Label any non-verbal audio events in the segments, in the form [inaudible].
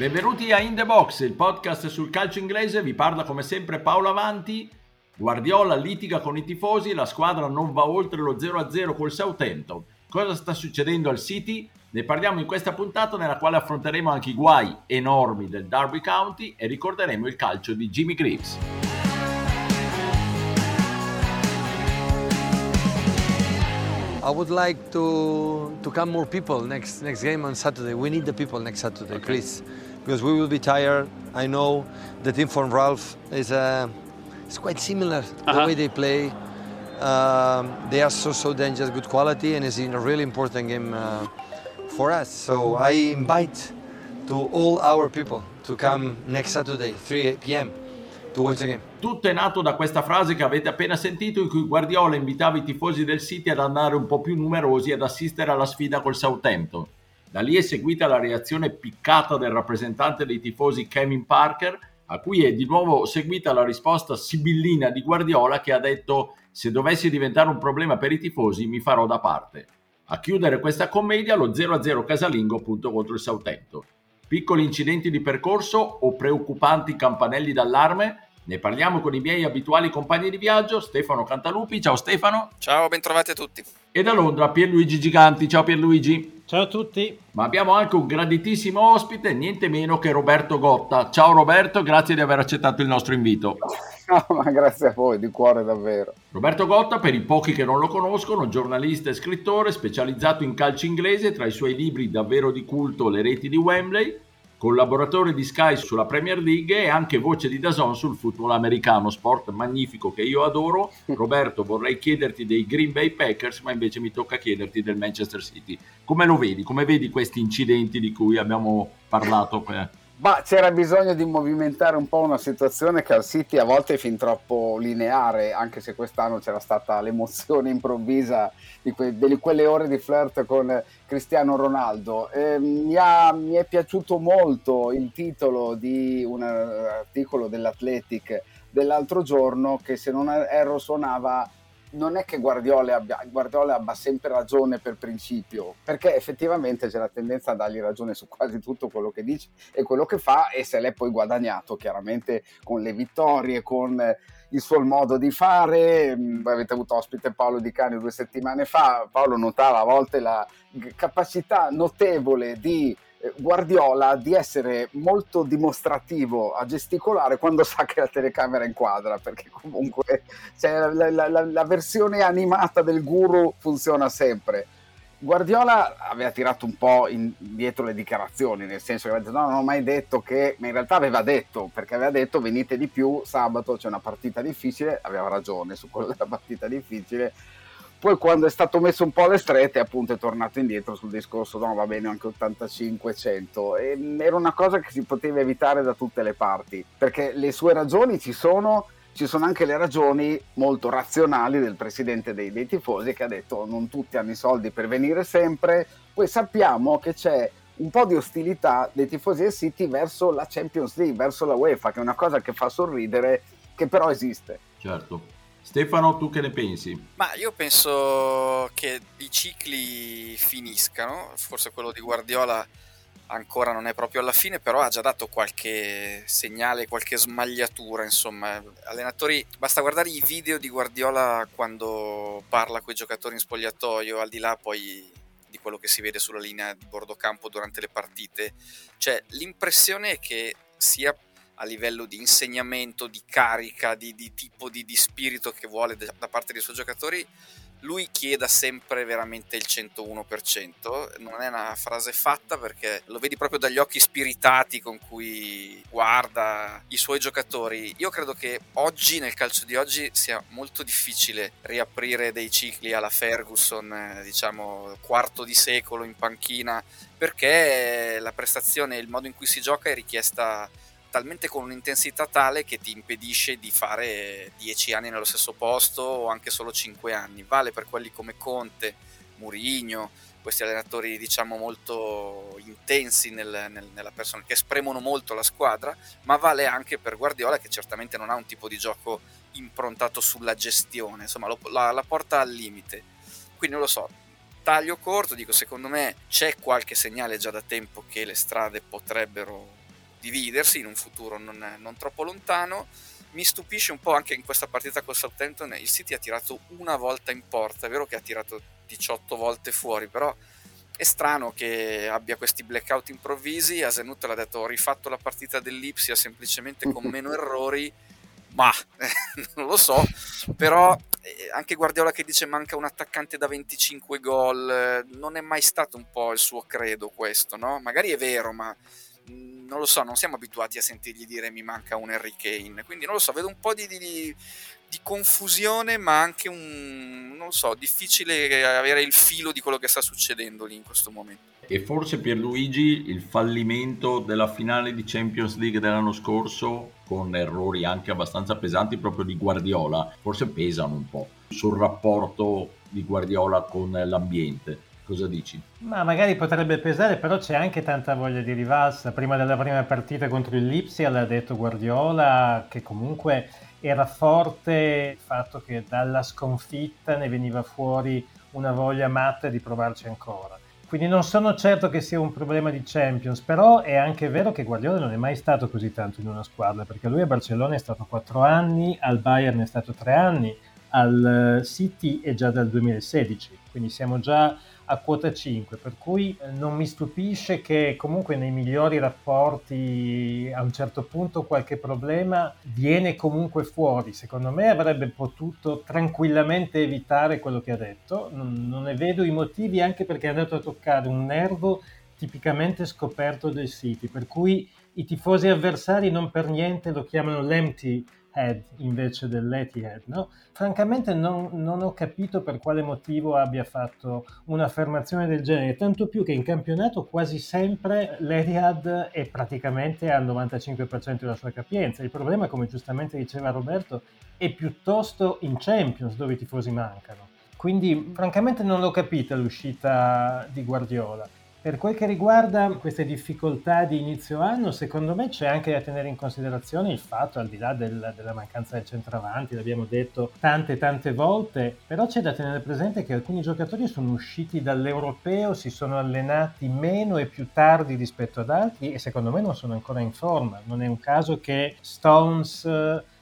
Benvenuti a In The Box, il podcast sul calcio inglese, vi parla come sempre Paolo Avanti. Guardiola litiga con i tifosi, la squadra non va oltre lo 0-0 col Southampton. Cosa sta succedendo al City? Ne parliamo in questa puntata nella quale affronteremo anche i guai enormi del Derby County e ricorderemo il calcio di Jimmy Greaves. I would like to to come more people next next game on Saturday. We need the people next Saturday, okay. please, because we will be tired. I know the team from Ralph is uh, it's quite similar uh-huh. the way they play. Um, they are so so dangerous, good quality, and it's in a really important game uh, for us. So I invite to all our people to come next Saturday, 3 p.m. Tutto è nato da questa frase che avete appena sentito in cui Guardiola invitava i tifosi del City ad andare un po' più numerosi ad assistere alla sfida col Southampton. Da lì è seguita la reazione piccata del rappresentante dei tifosi Kevin Parker, a cui è di nuovo seguita la risposta sibillina di Guardiola che ha detto se dovessi diventare un problema per i tifosi mi farò da parte. A chiudere questa commedia lo 0-0 casalingo appunto contro il Southampton. Piccoli incidenti di percorso o preoccupanti campanelli d'allarme? Ne parliamo con i miei abituali compagni di viaggio, Stefano Cantalupi. Ciao Stefano. Ciao, bentrovati a tutti. E da Londra Pierluigi Giganti. Ciao Pierluigi. Ciao a tutti. Ma abbiamo anche un graditissimo ospite, niente meno che Roberto Gotta. Ciao Roberto, grazie di aver accettato il nostro invito. No, ma grazie a voi, di cuore davvero. Roberto Gotta, per i pochi che non lo conoscono, giornalista e scrittore, specializzato in calcio inglese, tra i suoi libri davvero di culto Le reti di Wembley, collaboratore di Sky sulla Premier League e anche voce di Dazon sul football americano, sport magnifico che io adoro. [laughs] Roberto, vorrei chiederti dei Green Bay Packers, ma invece mi tocca chiederti del Manchester City. Come lo vedi? Come vedi questi incidenti di cui abbiamo parlato? Ma c'era bisogno di movimentare un po' una situazione che al City a volte è fin troppo lineare, anche se quest'anno c'era stata l'emozione improvvisa di, que- di quelle ore di flirt con Cristiano Ronaldo. Eh, mi, ha, mi, è piaciuto molto il titolo di un articolo dell'Athletic dell'altro giorno che se non erro suonava non è che Guardiola abbia, Guardiola abbia, sempre ragione per principio, perché effettivamente c'è la tendenza a dargli ragione su quasi tutto quello che dice e quello che fa e se l'è poi guadagnato chiaramente con le vittorie, con il suo modo di fare. Mm, avete avuto ospite Paolo Di Cani due settimane fa, Paolo notava a volte la capacità notevole di Guardiola di essere molto dimostrativo a gesticolare quando sa che la telecamera inquadra, perché comunque cioè, la, la, la, la, versione animata del guru funziona sempre. Guardiola aveva tirato un po' indietro le dichiarazioni, nel senso che aveva detto no, non ho mai detto che, ma in realtà aveva detto, perché aveva detto venite di più, sabato c'è una partita difficile, aveva ragione su quello della partita difficile, poi quando è stato messo un po' alle strette appunto è tornato indietro sul discorso no va bene anche 85-100 e era una cosa che si poteva evitare da tutte le parti perché le sue ragioni ci sono ci sono anche le ragioni molto razionali del presidente dei, dei tifosi che ha detto non tutti hanno i soldi per venire sempre poi sappiamo che c'è un po' di ostilità dei tifosi del City verso la Champions League, verso la UEFA, che è una cosa che fa sorridere, che però esiste. Certo. Stefano, tu che ne pensi? Ma io penso che i cicli finiscano, forse quello di Guardiola ancora non è proprio alla fine, però ha già dato qualche segnale, qualche smagliatura, insomma. Allenatori, basta guardare i video di Guardiola quando parla con i giocatori in spogliatoio, al di là poi di quello che si vede sulla linea di bordo campo durante le partite. Cioè, l'impressione è che sia a livello di insegnamento, di carica, di, di tipo di, di, spirito che vuole da parte dei suoi giocatori, lui chieda sempre veramente il 101%. Non è una frase fatta perché lo vedi proprio dagli occhi spiritati con cui guarda i suoi giocatori. Io credo che oggi, nel calcio di oggi, sia molto difficile riaprire dei cicli alla Ferguson, eh, diciamo quarto di secolo in panchina, perché la prestazione e il modo in cui si gioca è richiesta talmente con un'intensità tale che ti impedisce di fare 10 anni nello stesso posto o anche solo 5 anni. Vale per quelli come Conte, Murigno, questi allenatori diciamo molto intensi nel, nel, nella persona, che espremono molto la squadra, ma vale anche per Guardiola che certamente non ha un tipo di gioco improntato sulla gestione, insomma lo, la, la porta al limite. Quindi non lo so, taglio corto, dico secondo me c'è qualche segnale già da tempo che le strade potrebbero dividersi in un futuro non, non troppo lontano. Mi stupisce un po' anche in questa partita con Southampton, il City ha tirato una volta in porta, è vero che ha tirato 18 volte fuori, però è strano che abbia questi blackout improvvisi. Asenut l'ha detto: Ho rifatto la partita dell'Ipsia semplicemente con meno [laughs] errori. Ma [laughs] non lo so, però eh, anche Guardiola che dice manca un attaccante da 25 gol, non è mai stato un po' il suo credo questo, no? Magari è vero, ma non lo so, non siamo abituati a sentirgli dire mi manca un Harry Kane, quindi non lo so, vedo un po' di, di, di confusione, ma anche un, non so, difficile avere il filo di quello che sta succedendo lì in questo momento. E forse per Luigi il fallimento della finale di Champions League dell'anno scorso, con errori anche abbastanza pesanti proprio di Guardiola, forse pesano un po' sul rapporto di Guardiola con l'ambiente. Cosa dici? Ma magari potrebbe pesare, però c'è anche tanta voglia di rivalsa. Prima della prima partita contro il Lipsia l'ha detto Guardiola che comunque era forte il fatto che dalla sconfitta ne veniva fuori una voglia matta di provarci ancora. Quindi non sono certo che sia un problema di Champions, però è anche vero che Guardiola non è mai stato così tanto in una squadra, perché lui a Barcellona è stato 4 anni, al Bayern è stato 3 anni, al City è già dal 2016, quindi siamo già a quota 5, per cui eh, non mi stupisce che comunque nei migliori rapporti a un certo punto qualche problema viene comunque fuori. Secondo me avrebbe potuto tranquillamente evitare quello che ha detto, non, non ne vedo i motivi anche perché è andato a toccare un nervo tipicamente scoperto del City, per cui i tifosi avversari non per niente lo chiamano l'empty Head invece dell'Etihad. No? Francamente non, non, ho capito per quale motivo abbia fatto un'affermazione del genere, tanto più che in campionato quasi sempre l'Etihad è praticamente al 95% della sua capienza. Il problema, come giustamente diceva Roberto, è piuttosto in Champions dove i tifosi mancano. Quindi francamente non l'ho capita l'uscita di Guardiola. Per quel che riguarda queste difficoltà di inizio anno, secondo me c'è anche da tenere in considerazione il fatto, al di là del, della mancanza del centravanti, l'abbiamo detto tante tante volte, però c'è da tenere presente che alcuni giocatori sono usciti dall'europeo, si sono allenati meno e più tardi rispetto ad altri e secondo me non sono ancora in forma. Non è un caso che Stones,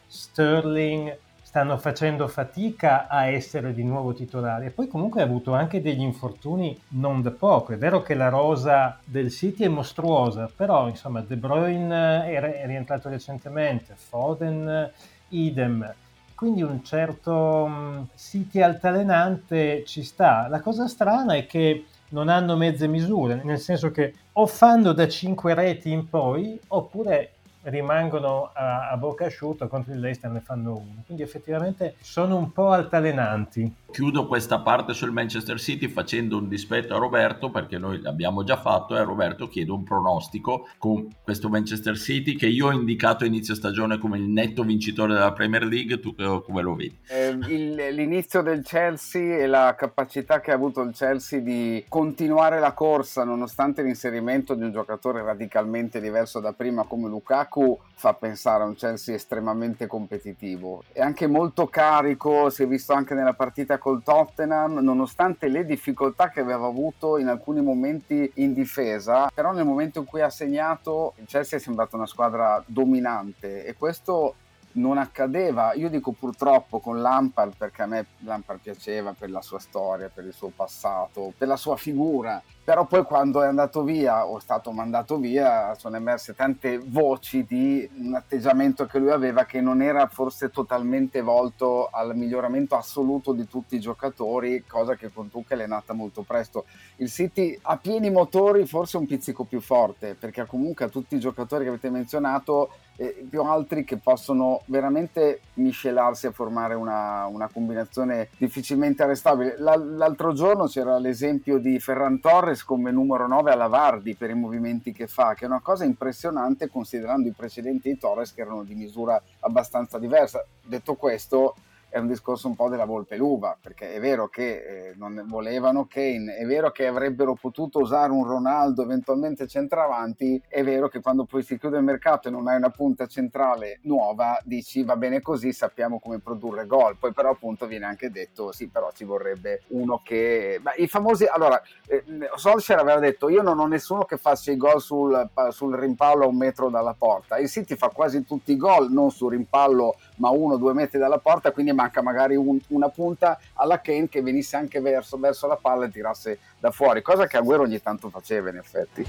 Sterling, stanno facendo fatica a essere di nuovo titolari e poi comunque ha avuto anche degli infortuni non da poco. È vero che la rosa del City è mostruosa, però insomma De Bruyne è rientrato recentemente, Foden idem. Quindi un certo mm, City altalenante ci sta. La cosa strana è che non hanno mezze misure, nel senso che o fanno da 5 reti in poi oppure rimangono a, a bocca asciutta contro il Leicester ne fanno uno. Quindi effettivamente sono un po' altalenanti. Chiudo questa parte sul Manchester City facendo un dispetto a Roberto perché noi l'abbiamo già fatto e a Roberto chiedo un pronostico con questo Manchester City che io ho indicato inizio stagione come il netto vincitore della Premier League, tu come lo vedi? Eh, il, l'inizio del Chelsea e la capacità che ha avuto il Chelsea di continuare la corsa nonostante l'inserimento di un giocatore radicalmente diverso da prima come Lukaku fa pensare a un Chelsea estremamente competitivo e anche molto carico, si è visto anche nella partita col Tottenham, nonostante le difficoltà che aveva avuto in alcuni momenti in difesa, però nel momento in cui ha segnato il Chelsea è sembrato una squadra dominante e questo non accadeva. Io dico purtroppo con Lampard perché a me Lampard piaceva per la sua storia, per il suo passato, per la sua figura. Però poi quando è andato via o è stato mandato via sono emerse tante voci di un atteggiamento che lui aveva che non era forse totalmente volto al miglioramento assoluto di tutti i giocatori, cosa che con Tuchel è nata molto presto. Il City ha pieni motori forse un pizzico più forte perché comunque a tutti i giocatori che avete menzionato e più altri che possono veramente miscelarsi a formare una, una combinazione difficilmente arrestabile. L'altro giorno c'era l'esempio di Ferran Torres come numero 9 alla Vardi per i movimenti che fa, che è una cosa impressionante considerando i precedenti di Torres che erano di misura abbastanza diversa. Detto questo, è un discorso un po' della volpe l'uva, perché è vero che eh, non volevano Kane, è vero che avrebbero potuto usare un Ronaldo eventualmente centravanti, è vero che quando poi si chiude il mercato e non hai una punta centrale nuova, dici va bene così, sappiamo come produrre gol, poi però appunto viene anche detto sì, però ci vorrebbe uno che... Beh, I famosi... Allora, eh, Solskjaer aveva detto io non ho nessuno che faccia i gol sul, sul rimpallo a un metro dalla porta, il City fa quasi tutti i gol, non sul rimpallo ma uno o due metri dalla porta, quindi manca magari un, una punta alla Kane che venisse anche verso, verso la palla e tirasse da fuori, cosa che Agüero ogni tanto faceva in effetti.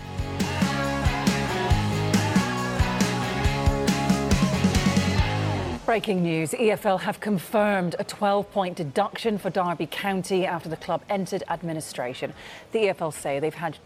Breaking news EFL have confirmed a 12 point deduction for Derby County after the club entered administration. The EFL say they've had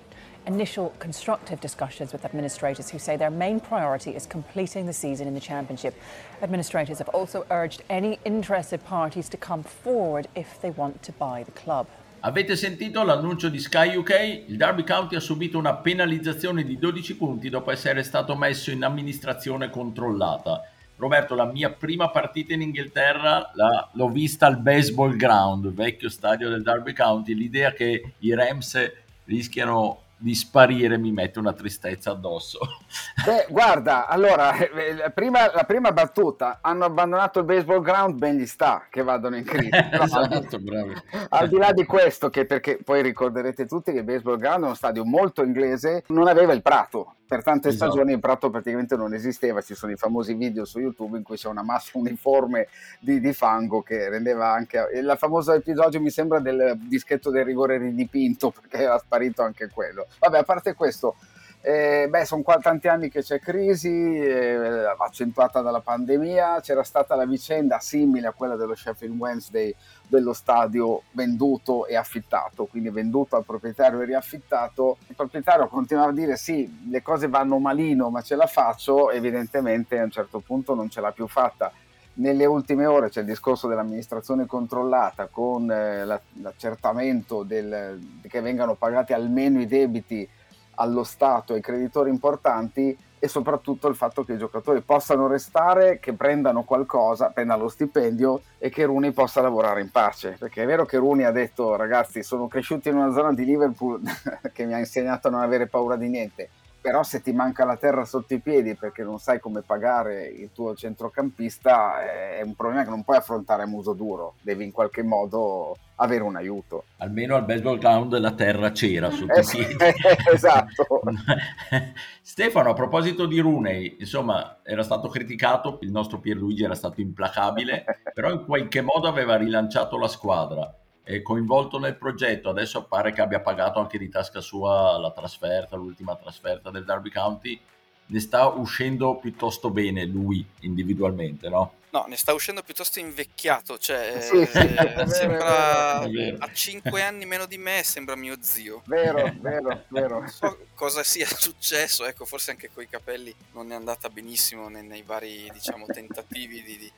initial constructive discussions with administrators who say their main priority is completing the season in the Championship. Administrators have also urged any interested parties to come forward if they want to buy the club. Avete sentito l'annuncio di Sky UK? Il Derby County ha subito una penalizzazione di 12 punti dopo essere stato messo in amministrazione controllata. Roberto, la mia prima partita in Inghilterra la, l'ho vista al Baseball Ground, vecchio stadio del Derby County. L'idea che i Rams rischiano di sparire mi mette una tristezza addosso. [laughs] Beh, guarda, allora, eh, la prima, la prima, battuta, hanno abbandonato il baseball ground, ben gli sta che vadano in crisi. [laughs] No, esatto, bravi. Al di là di questo, che perché poi ricorderete tutti che il baseball ground è uno stadio molto inglese, non aveva il prato, per tante esatto. stagioni il prato praticamente non esisteva, ci sono i famosi video su YouTube in cui c'è una massa uniforme di, di fango che rendeva anche... Il famoso episodio mi sembra del dischetto del rigore ridipinto [laughs] perché era sparito anche quello. Vabbè, a parte questo, eh, beh, sono qua tanti anni che c'è crisi, eh, accentuata dalla pandemia, c'era stata la vicenda simile a quella dello Sheffield Wednesday dello stadio venduto e affittato, quindi venduto al proprietario e riaffittato. Il proprietario continuava a dire sì, le cose vanno malino, ma ce la faccio, evidentemente a un certo punto non ce l'ha più fatta. Nelle ultime ore c'è il discorso dell'amministrazione controllata con eh, l'accertamento del, che vengano pagati almeno i debiti allo Stato e ai creditori importanti e soprattutto il fatto che i giocatori possano restare, che prendano qualcosa, prendano lo stipendio e che Rooney possa lavorare in pace. Perché è vero che Rooney ha detto ragazzi sono cresciuto in una zona di Liverpool [laughs] che mi ha insegnato a non avere paura di niente, però se ti manca la terra sotto i piedi perché non sai come pagare il tuo centrocampista è un problema che non puoi affrontare a muso duro, devi in qualche modo avere un aiuto. Almeno al baseball ground la terra c'era sotto i piedi. [laughs] esatto. [laughs] Stefano, a proposito di Rooney, insomma, era stato criticato, il nostro Pierluigi era stato implacabile, [laughs] però in qualche modo aveva rilanciato la squadra è coinvolto nel progetto, adesso pare che abbia pagato anche di tasca sua la trasferta, l'ultima trasferta del Derby County, ne sta uscendo piuttosto bene lui individualmente, no? No, ne sta uscendo piuttosto invecchiato, cioè sì, sì, eh, sembra a 5 anni meno di me, sembra mio zio. Vero, vero, vero. Non so cosa sia [laughs] successo, ecco, forse anche coi capelli non è andata benissimo nei, nei vari, diciamo, tentativi di, di,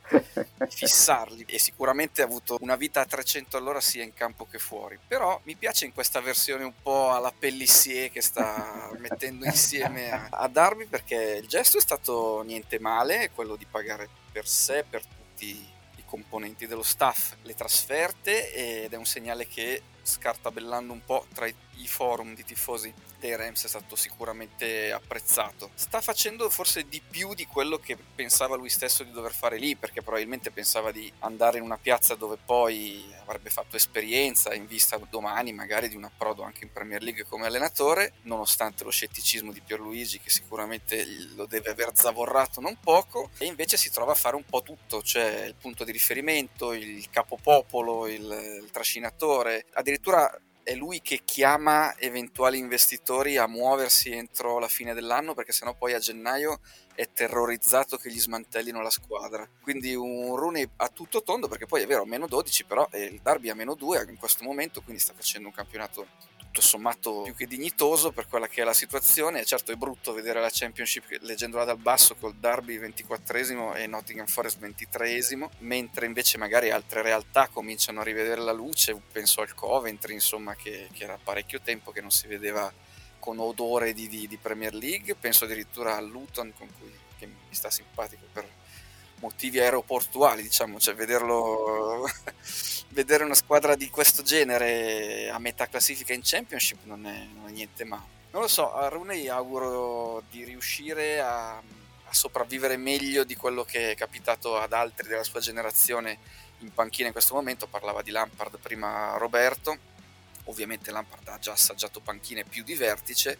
fissarli e sicuramente ha avuto una vita a 300 all'ora sia in campo che fuori. Però mi piace in questa versione un po' alla Pellissier che sta [laughs] mettendo insieme a, a Darby perché il gesto è stato niente male, quello di pagare per sé, per tutti i componenti dello staff, le trasferte ed è un segnale che scartabellando un po' tra i forum di tifosi dei Rams è stato sicuramente apprezzato. Sta facendo forse di più di quello che pensava lui stesso di dover fare lì, perché probabilmente pensava di andare in una piazza dove poi avrebbe fatto esperienza in vista domani magari di un approdo anche in Premier League come allenatore, nonostante lo scetticismo di Pierluigi che sicuramente lo deve aver zavorrato non poco, e invece si trova a fare un po' tutto, cioè il punto di riferimento, il capopopolo, il, il trascinatore, addirittura è lui che chiama eventuali investitori a muoversi entro la fine dell'anno perché sennò poi a gennaio è terrorizzato che gli smantellino la squadra. Quindi un Rooney a tutto tondo perché poi è vero, meno 12 però il Derby a meno 2 in questo momento, quindi sta facendo un campionato tutto sommato più che dignitoso per quella che è la situazione. Certo è brutto vedere la Championship leggendola dal basso col Derby 24esimo e Nottingham Forest 23esimo, mentre invece magari altre realtà cominciano a rivedere la luce, penso al Coventry insomma che, che era parecchio tempo che non si vedeva con odore di, di, di Premier League, penso addirittura al Luton con cui, mi sta simpatico per motivi aeroportuali, diciamo, cioè vederlo [laughs] vedere una squadra di questo genere a metà classifica in Championship non è, non è niente male. Non lo so, a Rooney auguro di riuscire a, a sopravvivere meglio di quello che è capitato ad altri della sua generazione in panchina in questo momento. Parlava di Lampard prima Roberto, ovviamente Lampard ha già assaggiato panchine più di vertice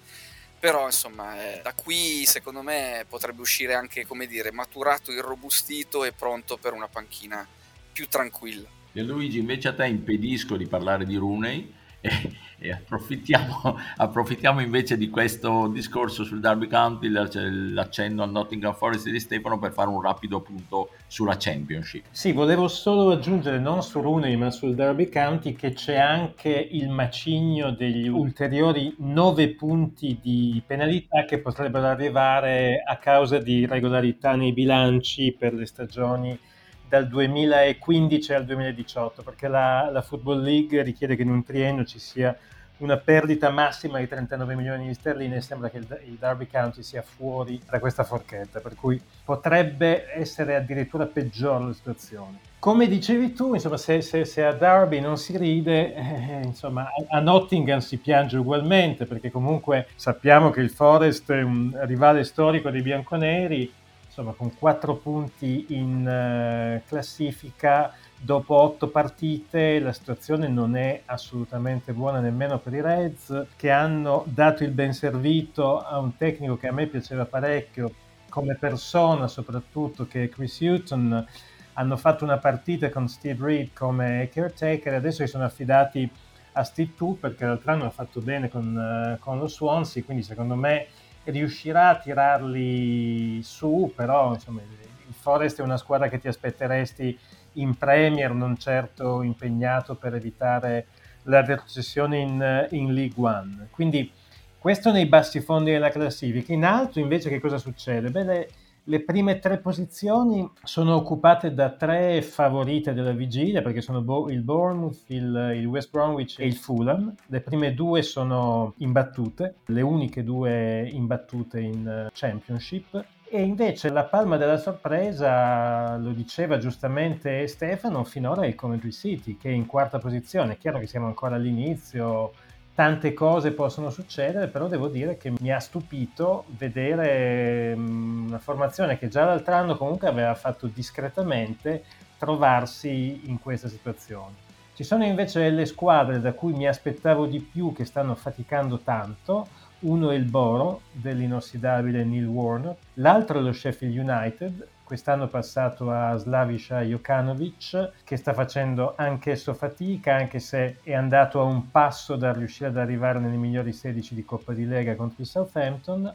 però insomma eh, da qui secondo me potrebbe uscire anche come dire maturato, irrobustito e pronto per una panchina più tranquilla. E Luigi invece a te impedisco di parlare di Rooney [laughs] e approfittiamo, [laughs] approfittiamo, invece di questo discorso sul Derby County, l'accenno al Nottingham Forest di Stefano per fare un rapido punto sulla Championship. Sì, volevo solo aggiungere non su Rooney ma sul Derby County che c'è anche il macigno degli ulteriori nove punti di penalità che potrebbero arrivare a causa di irregolarità nei bilanci per le stagioni dal 2015 al 2018, perché la, la, Football League richiede che in un triennio ci sia una perdita massima di 39 milioni di sterline e sembra che il, il Derby County sia fuori da questa forchetta, per cui potrebbe essere addirittura peggiore la situazione. Come dicevi tu, insomma, se, se, se a Derby non si ride, eh, insomma, a, Nottingham si piange ugualmente, perché comunque sappiamo che il Forest è un rivale storico dei bianconeri insomma, con quattro punti in uh, classifica dopo otto partite la situazione non è assolutamente buona nemmeno per i Reds che hanno dato il ben servito a un tecnico che a me piaceva parecchio come persona soprattutto che è Chris Hutton. Hanno fatto una partita con Steve Reed come caretaker e adesso si sono affidati a Steve Tu perché l'altro anno ha fatto bene con, uh, con lo Swansea quindi secondo me riuscirà a tirarli su, però insomma, il Forest è una squadra che ti aspetteresti in Premier, non certo impegnato per evitare la retrocessione in, in League One. Quindi questo nei bassi fondi della classifica. In alto invece che cosa succede? Beh, le prime tre posizioni sono occupate da tre favorite della vigilia perché sono il Bournemouth, il, il, West Bromwich e il Fulham. Le prime due sono imbattute, le uniche due imbattute in eh, Championship. E invece la palma della sorpresa, lo diceva giustamente Stefano, finora è il Coventry City che è in quarta posizione. È chiaro che siamo ancora all'inizio, tante cose possono succedere, però devo dire che mi ha stupito vedere una formazione che già l'altro anno comunque aveva fatto discretamente trovarsi in questa situazione. Ci sono invece delle squadre da cui mi aspettavo di più che stanno faticando tanto. Uno è il Boro dell'inossidabile Neil Warner, l'altro è lo Sheffield United quest'anno passato a Slavisha Jokanovic che sta facendo anch'esso fatica anche se è andato a un passo da riuscire ad arrivare nelle migliori 16 di Coppa di Lega contro il Southampton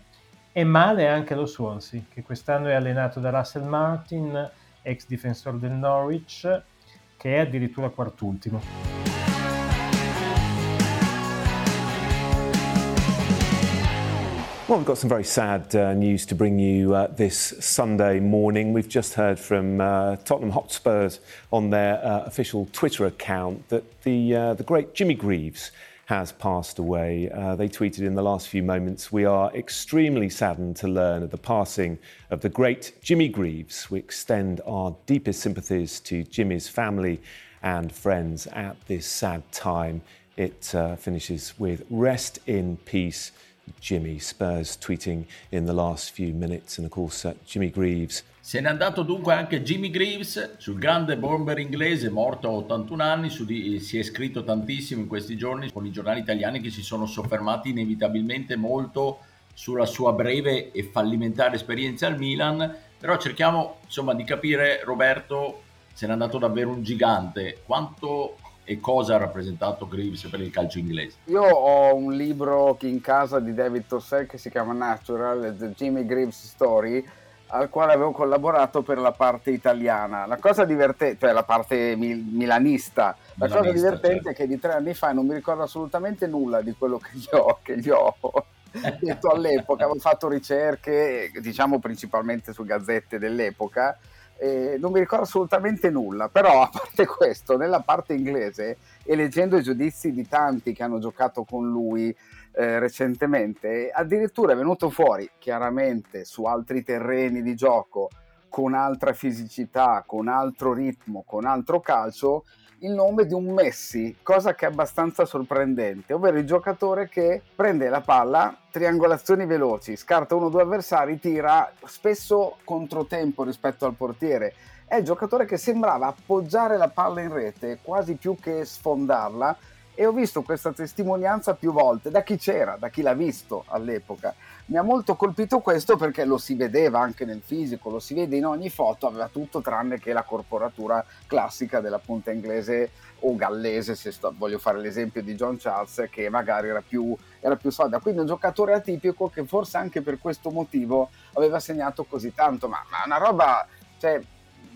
e male anche lo Swansea che quest'anno è allenato da Russell Martin ex difensore del Norwich che è addirittura quartultimo. Well, we've got some very sad uh, news to bring you uh, this Sunday morning. We've just heard from uh, Tottenham Hotspurs on their uh, official Twitter account that the, uh, the great Jimmy Greaves has passed away. Uh, they tweeted in the last few moments We are extremely saddened to learn of the passing of the great Jimmy Greaves. We extend our deepest sympathies to Jimmy's family and friends at this sad time. It finishes with rest in peace. Jimmy. Spurs tweeting in the last few minutes, and of course uh, Jimmy Greaves. Se n'è andato dunque anche Jimmy Greaves, sul grande bomber inglese, morto a 81 anni, di, si è scritto tantissimo in questi giorni con i giornali italiani che si sono soffermati inevitabilmente molto sulla sua breve e fallimentare esperienza al Milan, però cerchiamo insomma di capire Roberto se n'è andato davvero un gigante, quanto e cosa ha rappresentato Greaves per il calcio inglese? Io ho un libro in casa di David Tossell che si chiama Natural, The Jimmy Greaves Story, al quale avevo collaborato per la parte italiana. La cosa divertente, cioè la parte mil- milanista, la milanista, cosa divertente certo. è che di tre anni fa non mi ricordo assolutamente nulla di quello che gli ho, che gli ho [laughs] detto all'epoca. Avevo fatto ricerche, diciamo principalmente su gazzette dell'epoca eh, non mi ricordo assolutamente nulla, però a parte questo, nella parte inglese e leggendo i giudizi di tanti che hanno giocato con lui eh, recentemente, addirittura è venuto fuori chiaramente su altri terreni di gioco con altra fisicità, con altro ritmo, con altro calcio, il nome di un Messi, cosa che è abbastanza sorprendente, ovvero il giocatore che prende la palla, triangolazioni veloci, scarta uno o due avversari, tira spesso controtempo rispetto al portiere. È il giocatore che sembrava appoggiare la palla in rete quasi più che sfondarla e ho visto questa testimonianza più volte da chi c'era, da chi l'ha visto all'epoca. Mi ha molto colpito questo perché lo si vedeva anche nel fisico, lo si vede in ogni foto, aveva tutto tranne che la corporatura classica della punta inglese o gallese, se sto, voglio fare l'esempio di John Charles, che magari era più, era più solida. Quindi un giocatore atipico che forse anche per questo motivo aveva segnato così tanto, ma, ma una roba, cioè,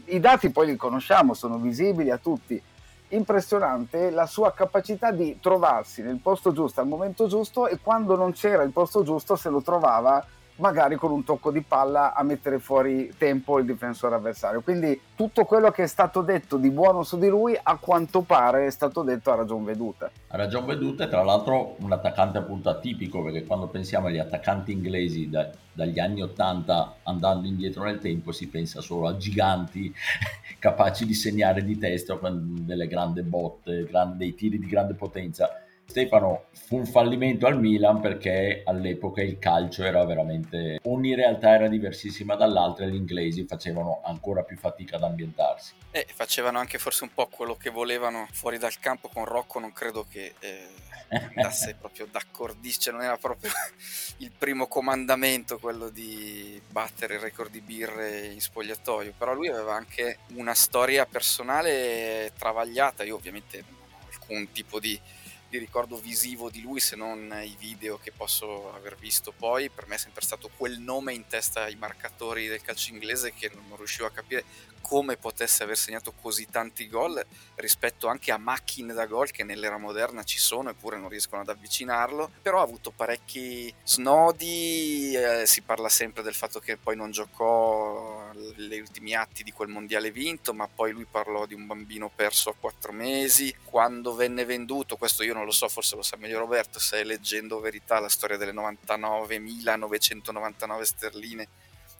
i dati poi li conosciamo, sono visibili a tutti impressionante la sua capacità di trovarsi nel posto giusto al momento giusto e quando non c'era il posto giusto se lo trovava magari con un tocco di palla a mettere fuori tempo il difensore avversario. Quindi tutto quello che è stato detto di buono su di lui a quanto pare è stato detto a ragion veduta. A ragion veduta e tra l'altro un attaccante appunto atipico perché quando pensiamo agli attaccanti inglesi da, dagli anni 80 andando indietro nel tempo si pensa solo a giganti [laughs] capaci di segnare di testa con delle grandi botte, dei tiri di grande potenza Stefano fu un fallimento al Milan perché all'epoca il calcio era veramente ogni realtà era diversissima dall'altra e gli inglesi facevano ancora più fatica ad ambientarsi. E facevano anche forse un po' quello che volevano fuori dal campo con Rocco, non credo che eh, [laughs] andasse proprio d'accordissimo, cioè non era proprio [laughs] il primo comandamento quello di battere il record di birre in spogliatoio, però lui aveva anche una storia personale travagliata, io ovviamente non ho alcun tipo di di ricordo visivo di lui se non i video che posso aver visto poi. Per me è sempre stato quel nome in testa ai marcatori del calcio inglese che non riuscivo a capire come potesse aver segnato così tanti gol rispetto anche a macchine da gol che nell'era moderna ci sono eppure non riescono ad avvicinarlo. Però ha avuto parecchi snodi eh, si parla sempre del fatto che poi non giocò gli ultimi atti di quel mondiale vinto ma poi lui parlò di un bambino perso a quattro mesi quando venne venduto questo io non lo so forse lo sa meglio Roberto se leggendo verità la storia delle 99.999 sterline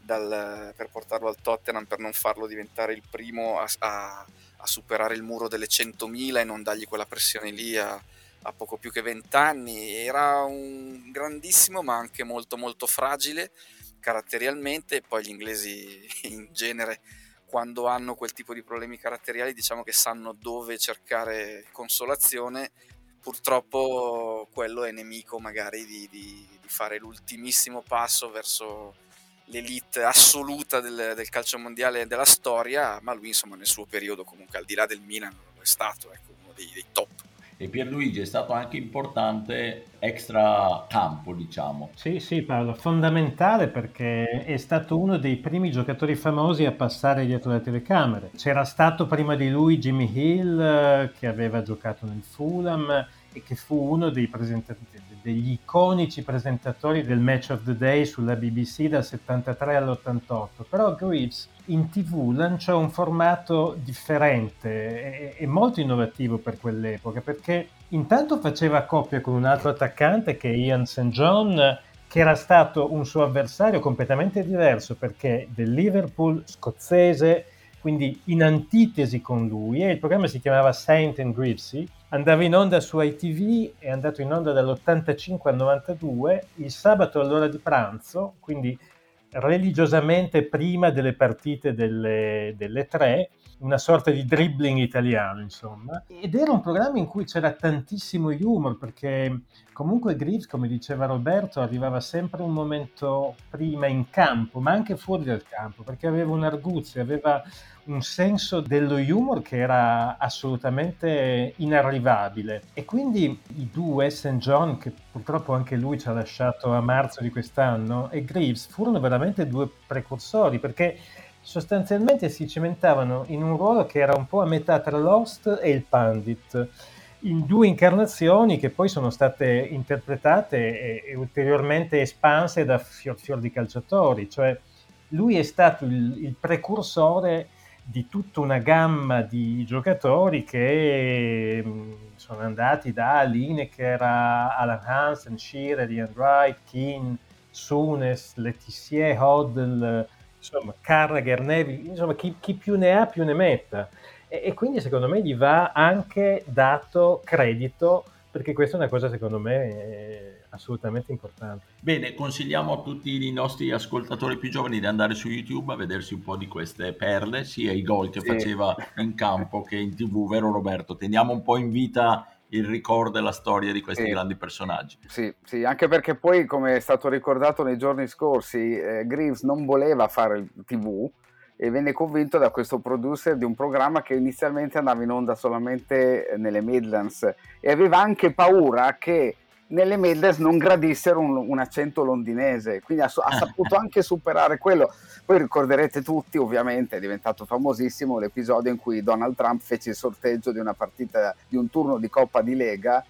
dal, per portarlo al Tottenham per non farlo diventare il primo a, a, a superare il muro delle 100.000 e non dargli quella pressione lì a, a poco più che 20 anni. Era un grandissimo ma anche molto molto fragile caratterialmente, poi gli inglesi [laughs] in genere quando hanno quel tipo di problemi caratteriali diciamo che sanno dove cercare consolazione, purtroppo quello è nemico magari di, di, di fare l'ultimissimo passo verso l'elite assoluta del, del, calcio mondiale della storia, ma lui insomma nel suo periodo comunque al di là del Milan è stato ecco, uno dei, dei top. E Pierluigi è stato anche importante extra campo, diciamo. Sì, sì, Paolo, fondamentale perché è stato uno dei primi giocatori famosi a passare dietro le telecamere. C'era stato prima di lui Jimmy Hill eh, che aveva giocato nel Fulham e che fu uno dei presentatori, degli iconici presentatori del Match of the Day sulla BBC dal 73 all'88. Però Greaves in tv lanciò un formato differente e, e molto innovativo per quell'epoca perché intanto faceva coppia con un altro attaccante che è Ian St. John che era stato un suo avversario completamente diverso perché del Liverpool scozzese quindi in antitesi con lui e il programma si chiamava Saint and Gripsy andava in onda su ITV, è andato in onda dall'85 al 92, il sabato all'ora di pranzo, quindi religiosamente prima delle partite delle, delle tre, una sorta di dribbling italiano, insomma. Ed era un programma in cui c'era tantissimo humor, perché comunque Greaves, come diceva Roberto, arrivava sempre un momento prima in campo, ma anche fuori dal campo, perché aveva un'arguzia, aveva un senso dello humor che era assolutamente inarrivabile. E quindi i due, St. John, che purtroppo anche lui ci ha lasciato a marzo di quest'anno, e Greaves furono veramente due precursori, perché sostanzialmente si cimentavano in un ruolo che era un po' a metà tra Lost e il Pandit, in due incarnazioni che poi sono state interpretate e, e ulteriormente espanse da fior fior di calciatori, cioè lui è stato il, il precursore di tutta una gamma di giocatori che mm, sono andati da Lineker a Alan Hansen, Shearer, Ian Wright, Keane, Sunes, Letizier, Hoddle, insomma, Carragher, Neville, insomma, chi, chi, più ne ha più ne metta. E, e, quindi secondo me gli va anche dato credito, perché questa è una cosa secondo me assolutamente importante. Bene, consigliamo a tutti i nostri ascoltatori più giovani di andare su YouTube a vedersi un po' di queste perle, sia i gol che sì. faceva in campo che in tv, vero Roberto? Teniamo un po' in vita il ricordo e la storia di questi sì. grandi personaggi. Sì, sì, anche perché poi, come è stato ricordato nei giorni scorsi, eh, Greaves non voleva fare il TV e venne convinto da questo producer di un programma che inizialmente andava in onda solamente nelle Midlands e aveva anche paura che nelle Midlands non gradissero un, un accento londinese, quindi ha, ha [laughs] saputo anche superare quello. Poi ricorderete tutti, ovviamente, è diventato famosissimo l'episodio in cui Donald Trump fece il sorteggio di una partita, di un turno di Coppa di Lega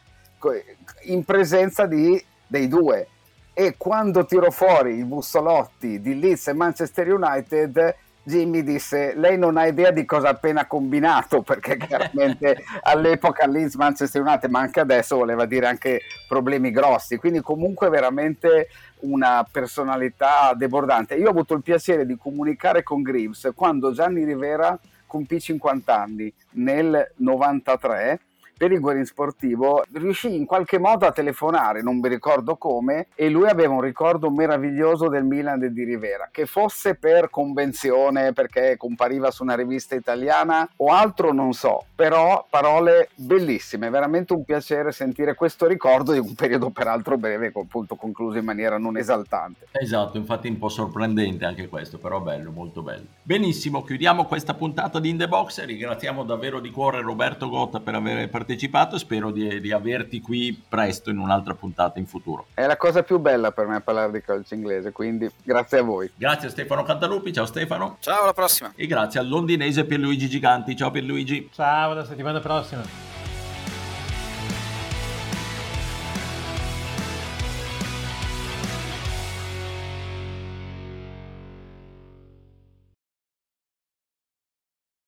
in presenza di, dei due. E quando tirò fuori i bussolotti di Leeds e Manchester United, Jimmy disse lei non ha idea di cosa ha appena combinato perché [laughs] chiaramente all'epoca Leeds Manchester United ma anche adesso voleva dire anche problemi grossi. Quindi comunque veramente una personalità debordante. Io ho avuto il piacere di comunicare con Greaves quando Gianni Rivera compì 50 anni nel 93 per il Guerin Sportivo riuscì in qualche modo a telefonare, non mi ricordo come, e lui aveva un ricordo meraviglioso del Milan e di Rivera, che fosse per convenzione, perché compariva su una rivista italiana o altro non so, però parole bellissime, veramente un piacere sentire questo ricordo di un periodo peraltro breve, appunto concluso in maniera non esaltante. Esatto, infatti un po' sorprendente anche questo, però bello, molto bello. Benissimo, chiudiamo questa puntata di In The Box, ringraziamo davvero di cuore Roberto Gotta per aver partecipato partecipato. Spero di, di, averti qui presto in un'altra puntata in futuro. È la cosa più bella per me parlare di calcio inglese, quindi grazie a voi. Grazie a Stefano Cantalupi, ciao Stefano. Ciao, alla prossima. E grazie al londinese Pierluigi Giganti, ciao Pierluigi. Ciao, alla settimana prossima.